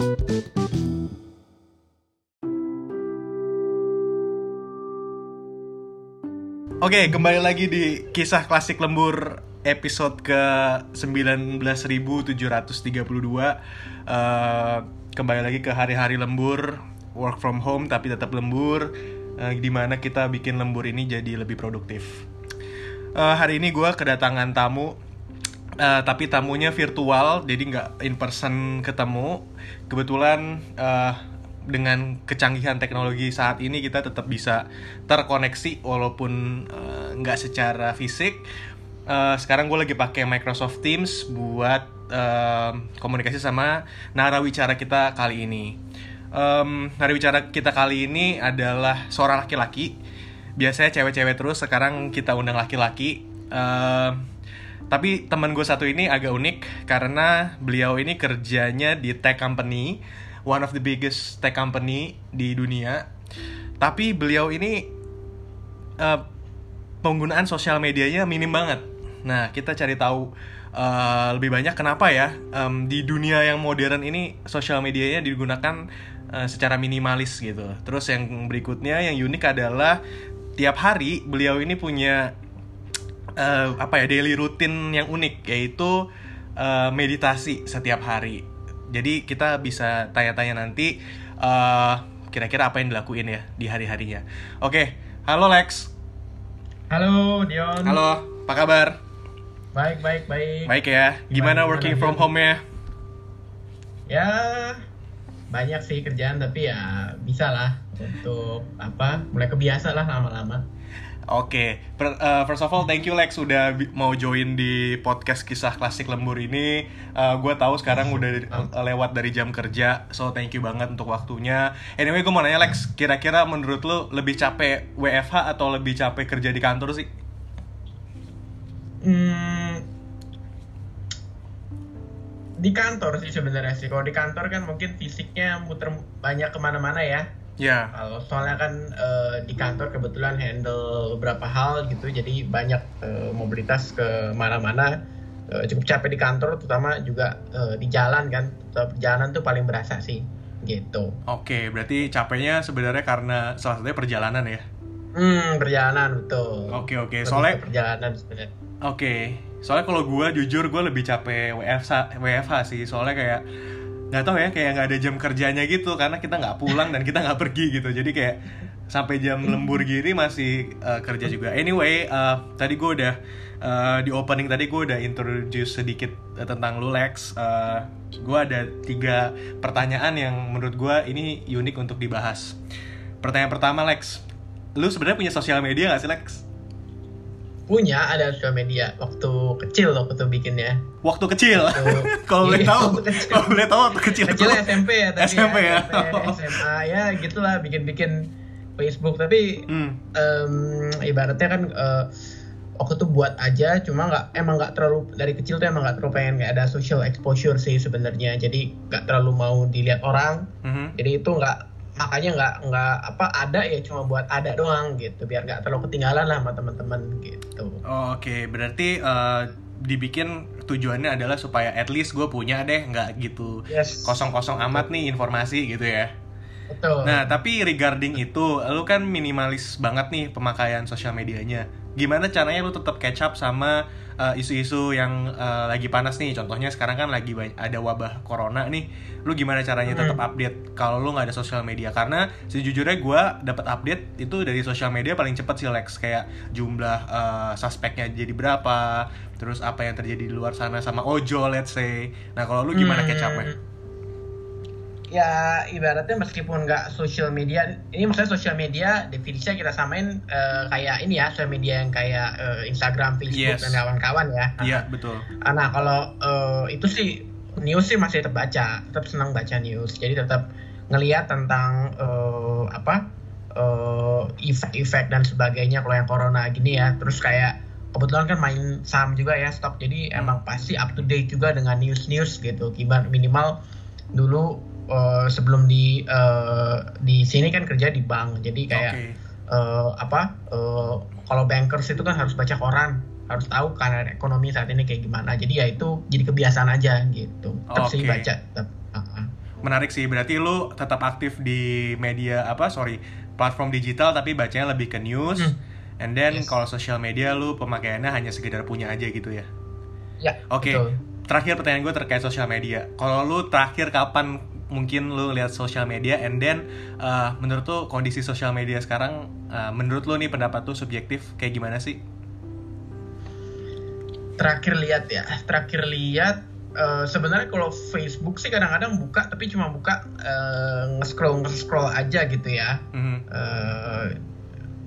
Oke, kembali lagi di kisah klasik lembur episode ke 19.732 Eh, Kembali lagi ke hari-hari lembur Work from home tapi tetap lembur uh, Di mana kita bikin lembur ini jadi lebih produktif. Eh, Hari ini gue kedatangan tamu Eh, Tapi tamunya virtual Jadi nggak in person ketemu Kebetulan eh, dengan kecanggihan teknologi saat ini kita tetap bisa terkoneksi walaupun eh, nggak secara fisik. Eh, sekarang gue lagi pakai Microsoft Teams buat eh, komunikasi sama narawicara kita kali ini. Em, narawicara kita kali ini adalah seorang laki-laki. Biasanya cewek-cewek terus, sekarang kita undang laki-laki. Tapi teman gue satu ini agak unik karena beliau ini kerjanya di tech company, one of the biggest tech company di dunia. Tapi beliau ini eh, penggunaan sosial medianya minim banget. Nah, kita cari tahu eh, lebih banyak kenapa ya em, di dunia yang modern ini sosial medianya digunakan eh, secara minimalis gitu. Terus yang berikutnya yang unik adalah tiap hari beliau ini punya eh, apa ya daily routine yang unik yaitu eh, meditasi setiap hari. Jadi kita bisa tanya-tanya nanti eh, kira-kira apa yang dilakuin ya di hari-harinya. Oke, halo Lex. Halo Dion. Halo, apa kabar? Baik baik baik. Baik ya. Gimana Gimana, working from home ya? Ya banyak sih kerjaan tapi ya bisa lah untuk apa mulai kebiasa lah lama-lama. Oke, Per- eh, first of all thank you Lex udah mau join di podcast kisah klasik lembur ini. gue tahu sekarang udah Ah. lewat dari jam kerja, so thank you banget untuk waktunya. Anyway, gue mau nanya Lex, kira-kira menurut lu lebih capek WFH atau lebih capek kerja di kantor sih? Hmm, di kantor sih sebenarnya sih. Kalau di kantor kan mungkin fisiknya muter banyak ke mana-mana ya. Ya, Kalau soalnya kan eh, di kantor kebetulan handle beberapa hal gitu, jadi banyak eh, mobilitas ke mana-mana. Eh, cukup capek di kantor, terutama juga eh, di jalan kan. Perjalanan tuh paling berasa sih, gitu. oke. Berarti capeknya sebenarnya karena salah satunya perjalanan ya. Hmm, perjalanan betul. Oke oke. Lebih Soalnya perjalanan sebenarnya. Oke, soalnya kalau gue jujur gue lebih capek WFH, WFH sih, soalnya kayak nggak tahu ya kayak nggak ada jam kerjanya gitu karena kita nggak pulang dan kita nggak pergi gitu, jadi kayak sampai jam lembur gini masih uh, kerja juga. Anyway, uh, tadi gue udah uh, di opening tadi gue udah introduce sedikit uh, tentang lu Lex. Uh, gue ada tiga pertanyaan yang menurut gue ini unik untuk dibahas. Pertanyaan pertama Lex, lu sebenarnya punya sosial media gak sih Lex? Punya ada sosial media waktu kecil waktu itu bikinnya. Waktu kecil. Waktu- Kalau boleh Iya, tahu, waktu kalau boleh tahu waktu kecil. Kecil SMP ya tapi SMP ya. SMP, SMA ya gitulah bikin-bikin Facebook tapi Hmm. em, ibaratnya kan eh, waktu itu buat aja cuma nggak emang nggak terlalu dari kecil tuh emang nggak terlalu pengen kayak ada social exposure sih sebenarnya jadi nggak terlalu mau dilihat orang Mhm. jadi itu nggak makanya nggak nggak apa ada ya cuma buat ada doang gitu biar nggak terlalu ketinggalan lah sama teman-teman gitu Oh, Oke, berarti eh, dibikin tujuannya adalah supaya at least gue punya deh, nggak gitu yes. kosong-kosong amat nih informasi gitu ya. Betul Nah, tapi regarding itu, lu kan minimalis banget nih pemakaian sosial medianya. Gimana caranya lu tetap catch up sama uh, isu-isu yang uh, lagi panas nih? Contohnya sekarang kan lagi ada wabah corona nih. Lu gimana caranya Hmm. tetap update kalau lu nggak ada sosial media? Karena sejujurnya gua dapat update itu dari sosial media paling cepet sih Lex. Kayak jumlah uh, suspeknya jadi berapa, terus apa yang terjadi di luar sana sama ojol let's say. Nah, kalau lu gimana Hmm. catch up-nya? Ya ibaratnya meskipun nggak social media ini maksudnya social media definisinya kita samain eh, kayak ini ya social media yang kayak eh, Instagram, Facebook Yes. dan kawan-kawan ya. Iya, betul. Ah, Nah kalau eh, itu sih news sih masih tetap baca, tetap senang baca news. Jadi tetap ngelihat tentang eh, apa eh, efek-efek dan sebagainya kalau yang corona gini ya. Terus kayak kebetulan kan main saham juga ya stok, jadi Hmm. emang pasti up to date juga dengan news-news gitu. Kibar minimal dulu eh, sebelum di eh, di sini kan kerja di bank, jadi kayak Oke. eh, apa eh, kalau bankers itu kan harus baca koran harus tahu kan ekonomi saat ini kayak gimana jadi ya itu jadi kebiasaan aja gitu tetap sih Oke. baca tetap menarik sih. Berarti lu tetap aktif di media apa? Sorry, platform digital tapi bacanya lebih ke news. Hmm. And then Yes. kalau sosial media lu pemakaiannya hanya sekedar punya aja gitu ya. Ya, Oke. betul. Terakhir pertanyaan gue terkait sosial media. Kalau lu terakhir kapan mungkin lu lihat sosial media and then uh, menurut lu kondisi sosial media sekarang uh, menurut lu nih pendapat tuh subjektif kayak gimana sih? Terakhir lihat ya, terakhir lihat eh, sebenarnya kalau Facebook sih kadang-kadang buka tapi cuma buka eh, nge-scroll nge-scroll aja gitu ya. Mhm. Eh,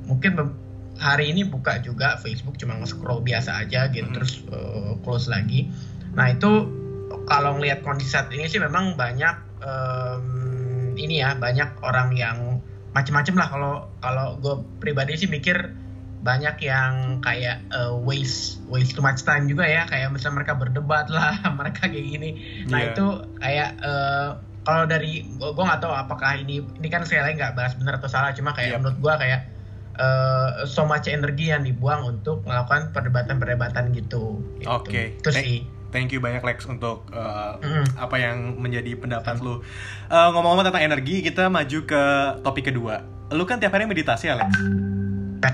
mungkin hari ini buka juga Facebook cuma nge-scroll biasa aja gitu Mhm. terus eh, close lagi. Nah itu kalau ngelihat kondisi saat ini sih memang banyak em, ini ya banyak orang yang macem-macem lah kalau kalau gue pribadi sih mikir banyak yang kayak eh, waste waste too much time juga ya kayak misalnya mereka berdebat lah mereka kayak gini nah Iya. itu kayak eh, kalau dari gue nggak tahu apakah ini ini kan sekali lagi nggak bahas benar atau salah cuma kayak Yep. menurut gue kayak eh, so much energi yang dibuang untuk melakukan perdebatan-perdebatan gitu. gitu. Oke. Itu Thank- sih. Thank you banyak Lex untuk uh, Mm. apa yang menjadi pendapat lu. Uh, ngomong-ngomong tentang energi, kita maju ke topik kedua. Lu kan tiap hari meditasi ya, Lex?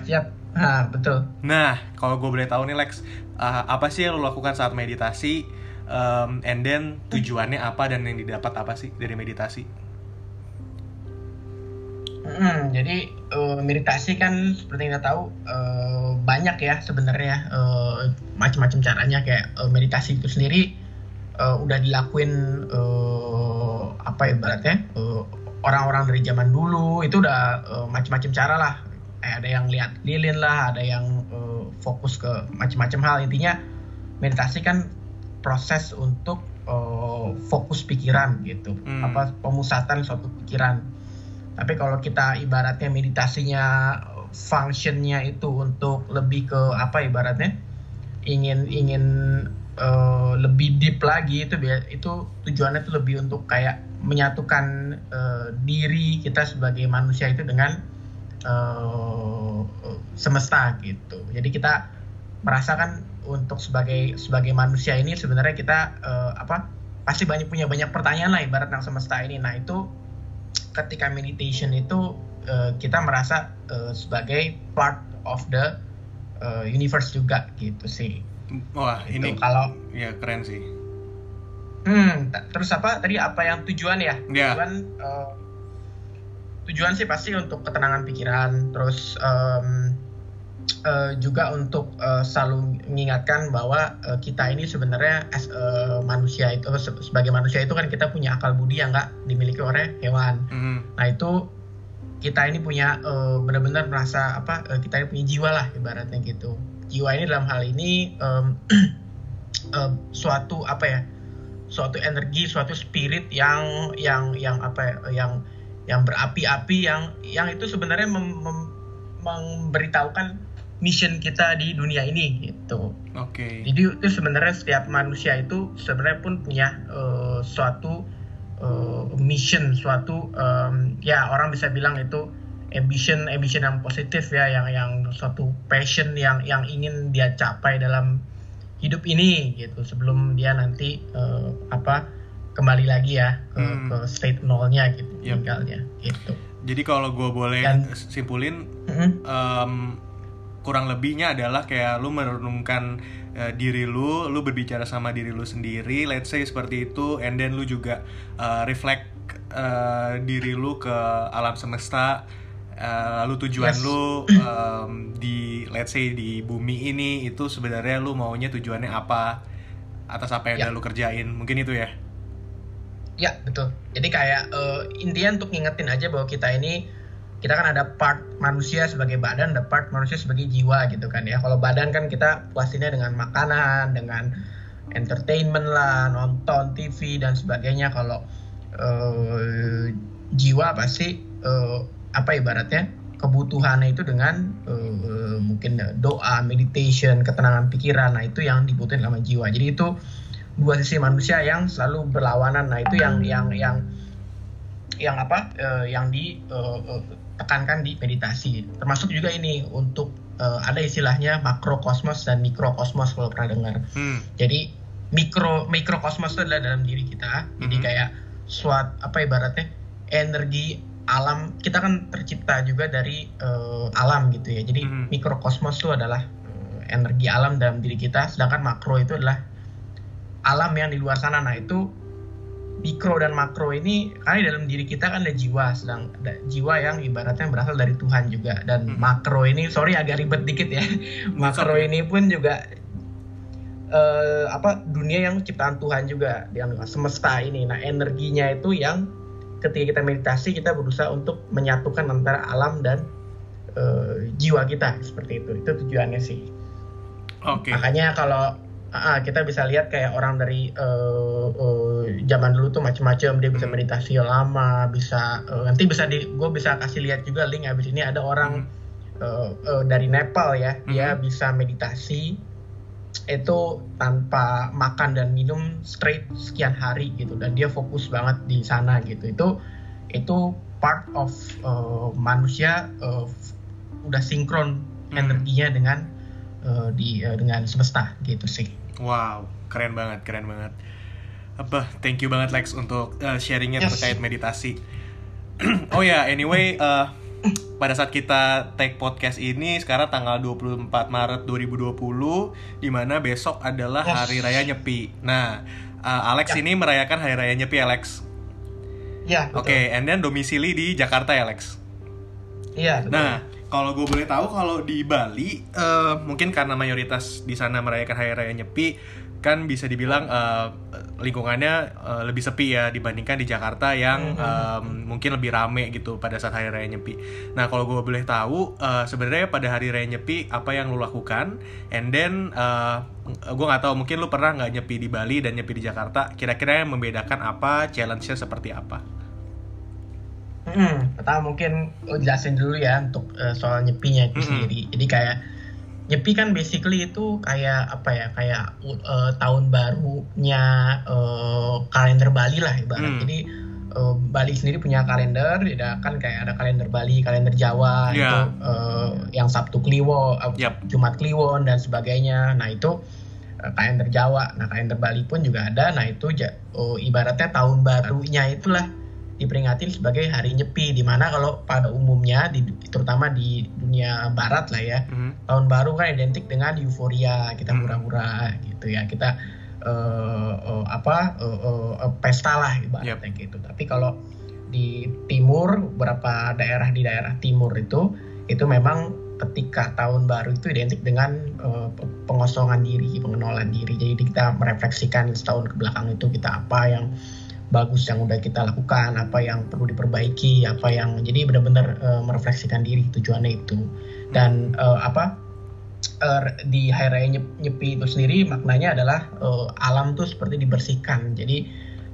Siap. Nah, betul. Nah, kalau gue boleh tahu nih Lex, uh, apa sih yang lu lakukan saat meditasi? Um, and then tujuannya apa dan yang didapat apa sih dari meditasi? Mm, jadi eh, meditasi kan seperti yang kita tahu eh, banyak ya sebenarnya eh, macam-macam caranya. Kayak eh, meditasi itu sendiri eh, udah dilakuin eh, apa ya ibaratnya eh, orang-orang dari zaman dulu. Itu udah eh, macam-macam cara lah. Kayak ada yang lihat lilin lah ada yang eh, fokus ke macam-macam hal. Intinya meditasi kan proses untuk eh, fokus pikiran gitu. Hmm. apa pemusatan suatu pikiran. Tapi kalau kita ibaratnya meditasinya functionnya itu untuk lebih ke apa ibaratnya ingin ingin eh, lebih deep lagi itu itu tujuannya itu lebih untuk kayak menyatukan eh, diri kita sebagai manusia itu dengan eh, semesta gitu. Jadi kita merasakan untuk sebagai sebagai manusia ini sebenarnya kita eh, apa pasti banyak punya banyak pertanyaan lah ibarat yang semesta ini. Nah itu ketika meditation itu eh, kita merasa eh, sebagai part of the eh, universe juga gitu sih. Wah, Itu ini kalau ya keren sih. hmm terus apa tadi apa yang tujuan ya? Ya. Tujuan eh, tujuan sih pasti untuk ketenangan pikiran, terus em, eh, juga untuk eh, selalu mengingatkan bahwa eh, kita ini sebenarnya as a manusia itu se- sebagai manusia itu kan kita punya akal budi yang nggak dimiliki oleh hewan. Mhm. Nah itu kita ini punya eh, benar-benar merasa apa eh, kita ini punya jiwa lah ibaratnya gitu. Jiwa ini dalam hal ini em, eh, suatu apa ya? Suatu energi, suatu spirit yang yang yang apa ya? Yang yang berapi-api yang yang itu sebenarnya mem- mem- memberitahukan mission kita di dunia ini gitu. Oke. Jadi itu sebenarnya setiap manusia itu sebenarnya pun punya eh, suatu eh, mission, suatu em, ya orang bisa bilang itu ambition, ambition yang positif ya, yang yang suatu passion yang yang ingin dia capai dalam hidup ini gitu sebelum dia nanti eh, apa kembali lagi ya ke, Hmm. ke state nolnya gitu Yep. tinggalnya gitu. Jadi kalau gue boleh Dan- simpulin, Mm-mm. em, kurang lebihnya adalah kayak lu merenungkan eh, diri lu, lu berbicara sama diri lu sendiri, let's say seperti itu, and then lu juga eh, reflect eh, diri lu ke alam semesta, eh, lalu tujuan Yes. lu em, di let's say di bumi ini itu sebenarnya lu maunya tujuannya apa atas apa yang Ya. udah lu kerjain, mungkin itu ya. Ya betul. Jadi kayak eh, intinya untuk ngingetin aja bahwa kita ini kita kan ada part manusia sebagai badan, ada part manusia sebagai jiwa gitu kan ya. Kalau badan kan kita puasinnya dengan makanan, dengan entertainment lah, nonton TV dan sebagainya. Kalau eh, jiwa pasti eh, apa ibaratnya kebutuhannya itu dengan eh, mungkin doa, meditation, ketenangan pikiran. Nah itu yang dibutuhin sama jiwa. Jadi itu dua sisi manusia yang selalu berlawanan. Nah itu yang yang yang yang apa eh, yang ditekankan di meditasi. Termasuk juga ini untuk eh, ada istilahnya makrokosmos dan mikrokosmos kalau pernah dengar. Hmm. Jadi mikro mikrokosmos itu adalah dalam diri kita. Jadi Mhm. kayak suat apa ibaratnya energi alam kita kan tercipta juga dari uh, alam gitu ya jadi Mhm. mikrokosmos itu adalah uh, energi alam dalam diri kita sedangkan makro itu adalah alam yang di luar sana nah itu mikro dan makro ini karena di dalam diri kita kan ada jiwa sedang ada jiwa yang ibaratnya berasal dari Tuhan juga dan Mhm. makro ini sorry agak ribet dikit ya makro okay. ini pun juga eh, apa dunia yang ciptaan Tuhan juga yang semesta ini nah energinya itu yang ketika kita meditasi kita berusaha untuk menyatukan antara alam dan eh, jiwa kita seperti itu itu tujuannya sih Oke. makanya kalau ah, kita bisa lihat kayak orang dari eh, eh, zaman dulu tuh macam-macam dia bisa Hmm. meditasi lama bisa eh, nanti bisa di gue bisa kasih lihat juga link. Abis ini ada orang eh, eh, dari Nepal ya. Dia Mhm. bisa meditasi itu tanpa makan dan minum straight sekian hari gitu. Dan dia fokus banget di sana gitu. Itu itu part of eh, manusia f- udah sinkron Hmm. energinya dengan eh, di eh, dengan semesta gitu sih Wow, keren banget, keren banget. Apa, thank you banget Lex untuk uh, sharingnya Yes. terkait meditasi. oh ya, anyway, uh, pada saat kita take podcast ini sekarang tanggal 24 Maret 2020 di mana besok adalah Yes. hari raya Nyepi. Nah, uh, Alex Ya. ini merayakan hari raya Nyepi Alex. ya. Oke, and then domisili di Jakarta ya Alex. Iya. Nah, kalau gue boleh tahu kalau di Bali eh, mungkin karena mayoritas di sana merayakan hari raya Nyepi kan bisa dibilang eh, lingkungannya eh, lebih sepi ya dibandingkan di Jakarta yang Mhm. em, mungkin lebih rame gitu pada saat hari raya Nyepi. Nah, kalau gue boleh tahu eh, sebenarnya pada hari raya Nyepi apa yang lo lakukan? And then eh, gue nggak tahu mungkin lo pernah nggak nyepi di Bali dan nyepi di Jakarta. Kira-kira yang membedakan apa? Challenge-nya seperti apa? Hmm, pertama mungkin lo jelasin dulu ya untuk eh, soal nyepinya itu Mm-mm. sendiri. Jadi kayak nyepi kan basically itu kayak apa ya? Kayak eh, tahun barunya eh, kalender Bali lah ibarat. Hmm. Jadi eh, Bali sendiri punya kalender, ya kan kayak ada kalender Bali, kalender Jawa Ya. itu eh, yang Sabtu Kliwon, eh, Yap. Jumat Kliwon dan sebagainya. Nah itu kalender Jawa. Nah kalender Bali pun juga ada. Nah itu ja- oh, ibaratnya tahun barunya itulah diperingati sebagai hari nyepi. Di mana kalau pada umumnya, di, terutama di dunia Barat lah ya, Mhm. tahun baru kan identik dengan euforia, kita Hmm. hura-hura gitu ya, kita eh, eh, apa eh, eh, eh, pesta lah ibaratnya gitu. Tapi kalau di timur, beberapa daerah di daerah timur itu, itu memang ketika tahun baru itu identik dengan pe- pengosongan diri, pengenalan diri. Jadi kita merefleksikan setahun ke belakang itu kita apa yang bagus yang udah kita lakukan, apa yang perlu diperbaiki, apa yang jadi benar-benar eh, merefleksikan diri tujuannya itu. Dan eh, apa eh, di hari raya Nyep- nyepi itu sendiri maknanya adalah eh, alam tuh seperti dibersihkan. Jadi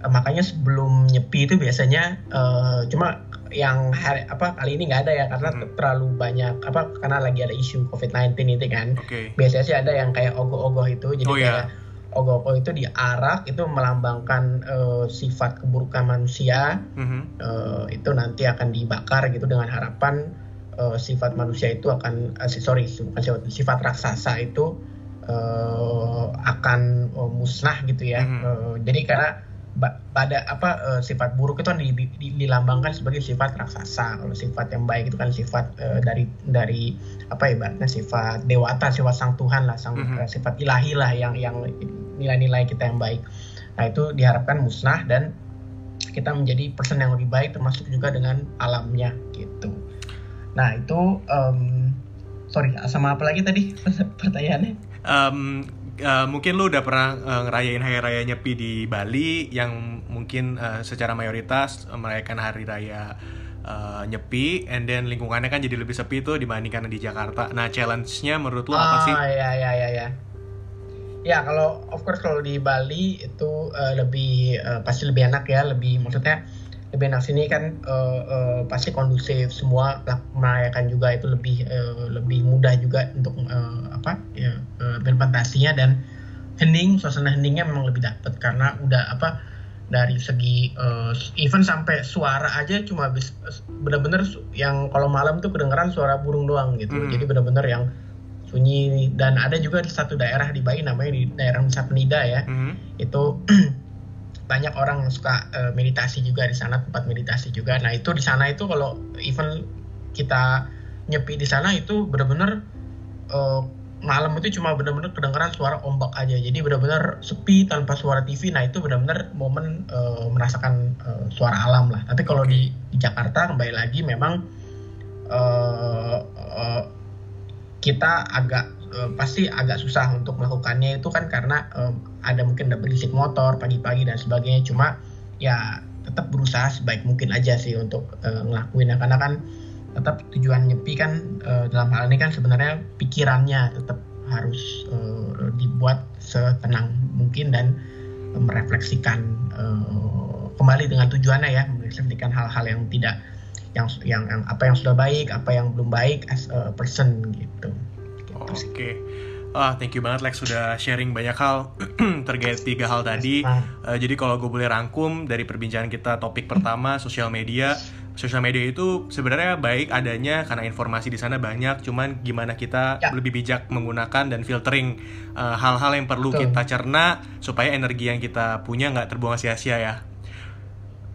eh, makanya sebelum nyepi itu biasanya eh, cuma yang hari apa kali ini nggak ada ya karena Mhm. terlalu banyak apa karena lagi ada isu COVID-19 itu kan Oke. biasanya sih ada yang kayak ogoh-ogoh itu jadi Oh, iya. kayak ogoh-ogoh itu diarak itu melambangkan eh, sifat keburukan manusia Mhm. eh, itu nanti akan dibakar gitu dengan harapan eh, sifat manusia itu akan eh, sorry bukan sifat, sifat raksasa itu eh, akan eh, musnah gitu ya Mhm. Eh, jadi karena pada apa eh, sifat buruk itu kan di- di- dilambangkan sebagai sifat raksasa kalau sifat yang baik itu kan sifat eh, dari dari apa ibaratnya sifat dewata sifat sang Tuhan lah sang Mhm. eh, sifat ilahi lah yang yang nilai-nilai kita yang baik nah itu diharapkan musnah dan kita menjadi person yang lebih baik termasuk juga dengan alamnya gitu. Nah itu em, sorry sama apa lagi tadi pertanyaannya? Em, eh, mungkin lu udah pernah eh, ngerayain hari raya Nyepi di Bali yang mungkin eh, secara mayoritas merayakan hari raya eh, Nyepi and then lingkungannya kan jadi lebih sepi tuh dibandingkan di Jakarta. Nah, challenge-nya menurut lu apa sih? Ah ya ya ya ya. Ya kalau of course kalau di Bali itu eh, lebih eh, pasti lebih enak ya, lebih maksudnya lebih enak sini kan eh, eh, pasti kondusif semua merayakan juga itu lebih eh, lebih mudah juga untuk eh, apa ya berfantasinya dan hening suasana heningnya memang lebih dapet karena udah apa dari segi eh, even sampai suara aja cuma bis- bener-bener yang kalau malam tuh kedengeran suara burung doang gitu Hmm. jadi bener-bener yang sunyi dan ada juga di satu daerah di Bali namanya di daerah Nusa Penida ya Mhm. itu banyak orang yang suka uh, meditasi juga di sana tempat meditasi juga. Nah itu di sana itu kalau even kita nyepi di sana itu benar-benar uh, malam itu cuma benar-benar kedengaran suara ombak aja. Jadi benar-benar sepi tanpa suara TV nah itu benar-benar momen uh, merasakan uh, suara alam lah. Tapi kalau di, di Jakarta kembali lagi memang uh, uh, kita agak uh, pasti agak susah untuk melakukannya itu kan karena uh, ada mungkin ada berisik motor pagi-pagi dan sebagainya cuma ya tetap berusaha sebaik mungkin aja sih untuk uh, ngelakuinnya karena kan tetap tujuan nyepi kan uh, dalam hal ini kan sebenarnya pikirannya tetap harus uh, dibuat setenang mungkin dan merefleksikan uh, kembali dengan tujuannya ya merefleksikan hal-hal yang tidak yang, yang yang apa yang sudah baik apa yang belum baik as a person gitu. Oke. Okay. Ah, thank you banget Lex sudah sharing banyak hal terkait tiga hal tadi. Uh, jadi kalau gue boleh rangkum dari perbincangan kita topik pertama sosial media, sosial media itu sebenarnya baik adanya karena informasi di sana banyak cuman gimana kita ya. lebih bijak menggunakan dan filtering eh, hal-hal uh, yang perlu Betul. kita cerna supaya energi yang kita punya nggak terbuang sia-sia ya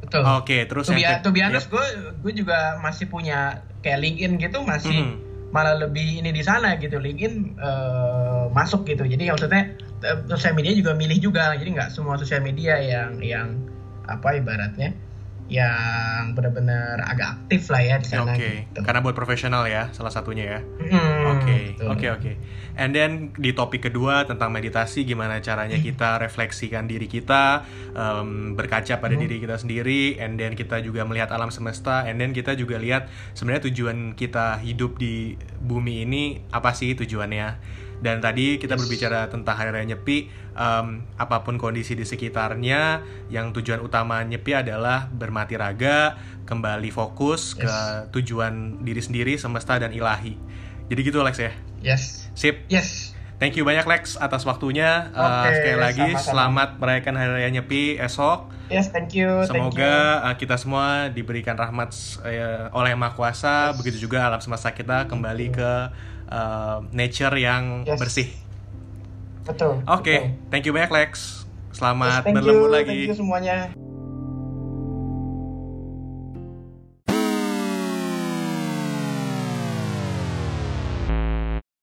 Betul. Oke, okay, terus tuh yang tuh biasa gue gue juga masih punya kayak LinkedIn gitu masih mm -hmm. Malah lebih ini di sana gitu LinkedIn uh, masuk gitu. Jadi maksudnya uh, sosial media juga milih juga. Jadi nggak semua sosial media yang yang apa ibaratnya yang benar-benar agak aktif lah ya di sana. Oke, okay. gitu. karena buat profesional ya salah satunya ya. Oke, oke, oke. And then di topik kedua tentang meditasi, gimana caranya hmm. kita refleksikan diri kita, um, berkaca pada hmm. diri kita sendiri, and then kita juga melihat alam semesta, and then kita juga lihat sebenarnya tujuan kita hidup di bumi ini apa sih tujuannya dan tadi kita yes. berbicara tentang hari raya nyepi, um, apa pun kondisi di sekitarnya, yang tujuan utama nyepi adalah bermati raga, kembali fokus yes. ke tujuan diri sendiri, semesta dan ilahi. Jadi gitu Lex ya. Yes. Sip. Yes. Thank you banyak Lex atas waktunya. Okay, uh, sekali lagi sama-sama. selamat merayakan hari raya nyepi esok. Yes, thank you. Semoga thank you. Uh, kita semua diberikan rahmat uh, oleh Maha Kuasa, yes. begitu juga alam semesta kita kembali ke uh, nature yang yes. bersih. Betul. Oke, okay. thank you banyak Lex. Selamat yes, berlembur lagi. Thank you semuanya.